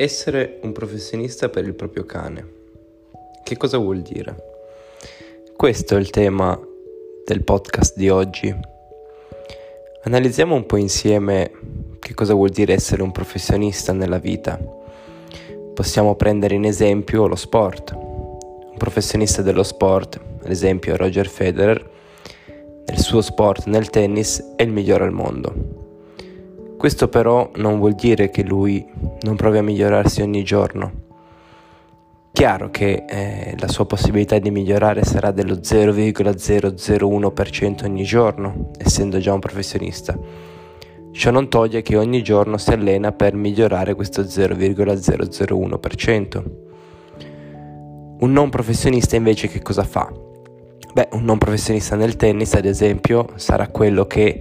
Essere un professionista per il proprio cane. Che cosa vuol dire? Questo è il tema del podcast di oggi. Analizziamo un po' insieme che cosa vuol dire essere un professionista nella vita. Possiamo prendere in esempio lo sport. Un professionista dello sport, ad esempio Roger Federer, nel suo sport, nel tennis, è il migliore al mondo questo però non vuol dire che lui non provi a migliorarsi ogni giorno. Chiaro che eh, la sua possibilità di migliorare sarà dello 0,001% ogni giorno, essendo già un professionista. Ciò non toglie che ogni giorno si allena per migliorare questo 0,001%. Un non professionista invece che cosa fa? Beh, un non professionista nel tennis, ad esempio, sarà quello che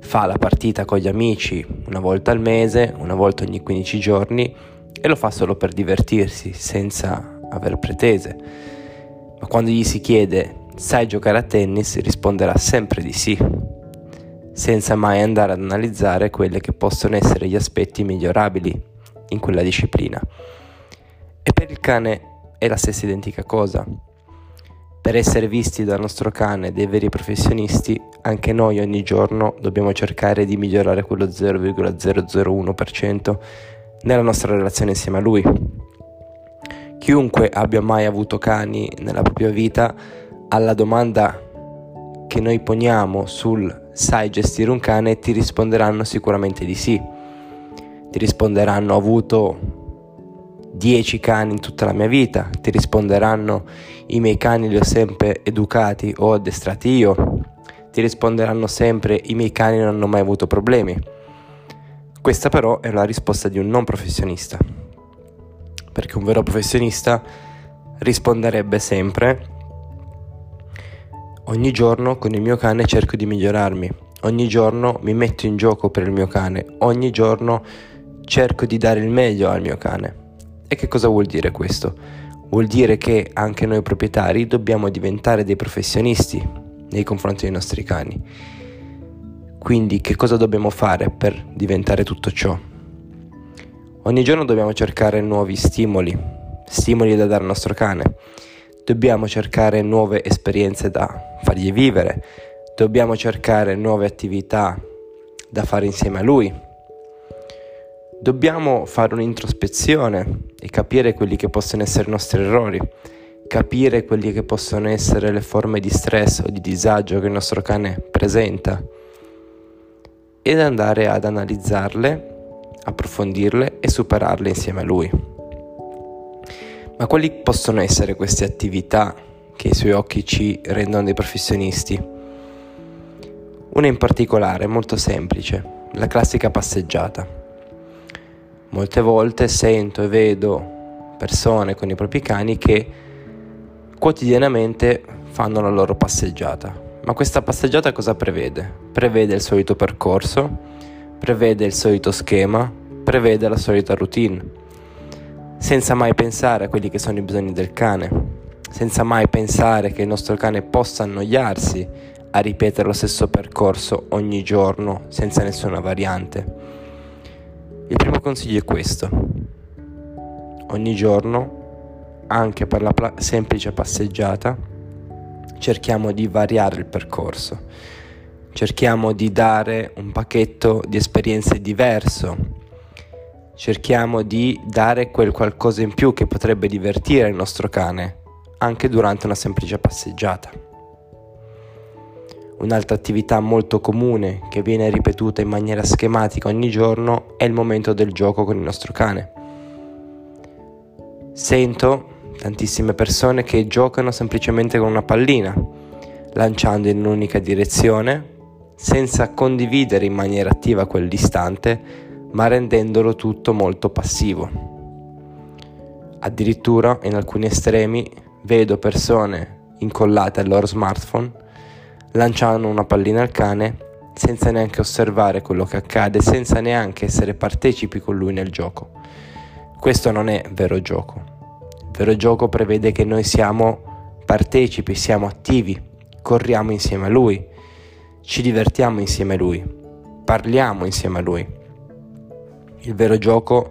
fa la partita con gli amici una volta al mese, una volta ogni 15 giorni e lo fa solo per divertirsi, senza aver pretese. Ma quando gli si chiede sai giocare a tennis risponderà sempre di sì, senza mai andare ad analizzare quelli che possono essere gli aspetti migliorabili in quella disciplina. E per il cane è la stessa identica cosa. Per essere visti dal nostro cane dei veri professionisti, anche noi ogni giorno dobbiamo cercare di migliorare quello 0,001% nella nostra relazione insieme a lui. Chiunque abbia mai avuto cani nella propria vita, alla domanda che noi poniamo sul sai gestire un cane, ti risponderanno sicuramente di sì. Ti risponderanno ho avuto 10 cani in tutta la mia vita, ti risponderanno i miei cani li ho sempre educati o addestrati io, ti risponderanno sempre i miei cani non hanno mai avuto problemi. Questa però è la risposta di un non professionista, perché un vero professionista risponderebbe sempre ogni giorno con il mio cane cerco di migliorarmi, ogni giorno mi metto in gioco per il mio cane, ogni giorno cerco di dare il meglio al mio cane. E che cosa vuol dire questo? Vuol dire che anche noi proprietari dobbiamo diventare dei professionisti nei confronti dei nostri cani. Quindi che cosa dobbiamo fare per diventare tutto ciò? Ogni giorno dobbiamo cercare nuovi stimoli, stimoli da dare al nostro cane. Dobbiamo cercare nuove esperienze da fargli vivere. Dobbiamo cercare nuove attività da fare insieme a lui Dobbiamo fare un'introspezione e capire quelli che possono essere i nostri errori, capire quelli che possono essere le forme di stress o di disagio che il nostro cane presenta ed andare ad analizzarle, approfondirle e superarle insieme a lui. Ma quali possono essere queste attività che i suoi occhi ci rendono dei professionisti? Una in particolare, molto semplice, la classica passeggiata. Molte volte sento e vedo persone con i propri cani che quotidianamente fanno la loro passeggiata. Ma questa passeggiata cosa prevede? Prevede il solito percorso, prevede il solito schema, prevede la solita routine, senza mai pensare a quelli che sono i bisogni del cane, senza mai pensare che il nostro cane possa annoiarsi a ripetere lo stesso percorso ogni giorno senza nessuna variante. Il primo consiglio è questo. Ogni giorno, anche per la pla- semplice passeggiata, cerchiamo di variare il percorso. Cerchiamo di dare un pacchetto di esperienze diverso. Cerchiamo di dare quel qualcosa in più che potrebbe divertire il nostro cane, anche durante una semplice passeggiata. Un'altra attività molto comune che viene ripetuta in maniera schematica ogni giorno è il momento del gioco con il nostro cane. Sento tantissime persone che giocano semplicemente con una pallina, lanciando in un'unica direzione, senza condividere in maniera attiva quell'istante, ma rendendolo tutto molto passivo. Addirittura in alcuni estremi vedo persone incollate al loro smartphone lanciando una pallina al cane senza neanche osservare quello che accade, senza neanche essere partecipi con lui nel gioco. Questo non è vero gioco. Il vero gioco prevede che noi siamo partecipi, siamo attivi, corriamo insieme a lui, ci divertiamo insieme a lui, parliamo insieme a lui. Il vero gioco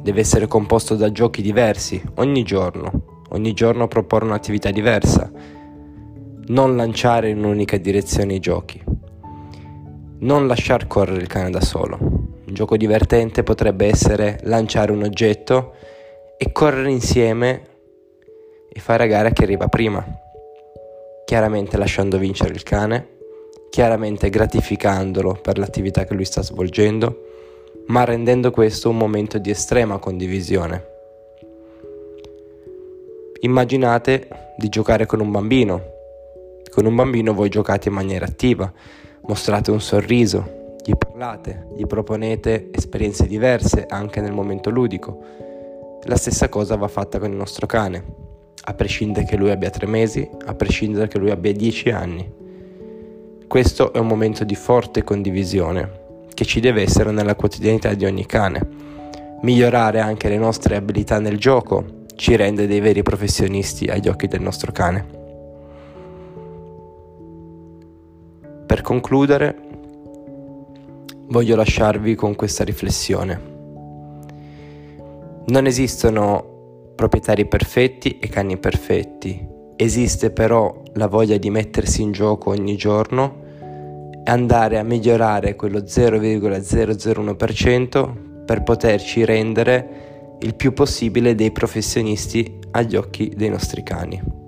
deve essere composto da giochi diversi ogni giorno, ogni giorno proporre un'attività diversa, non lanciare in un'unica direzione i giochi, non lasciar correre il cane da solo. Un gioco divertente potrebbe essere lanciare un oggetto e correre insieme e fare a gara chi arriva prima, chiaramente lasciando vincere il cane, chiaramente gratificandolo per l'attività che lui sta svolgendo, ma rendendo questo un momento di estrema condivisione. Immaginate di giocare con un bambino. Con un bambino voi giocate in maniera attiva, mostrate un sorriso, gli parlate, gli proponete esperienze diverse anche nel momento ludico. La stessa cosa va fatta con il nostro cane, a prescindere che lui abbia tre mesi, a prescindere che lui abbia dieci anni. Questo è un momento di forte condivisione che ci deve essere nella quotidianità di ogni cane. Migliorare anche le nostre abilità nel gioco ci rende dei veri professionisti agli occhi del nostro cane. Per concludere, voglio lasciarvi con questa riflessione. Non esistono proprietari perfetti e cani perfetti, esiste però la voglia di mettersi in gioco ogni giorno andare a migliorare quello 0,001% per poterci rendere il più possibile dei professionisti agli occhi dei nostri cani.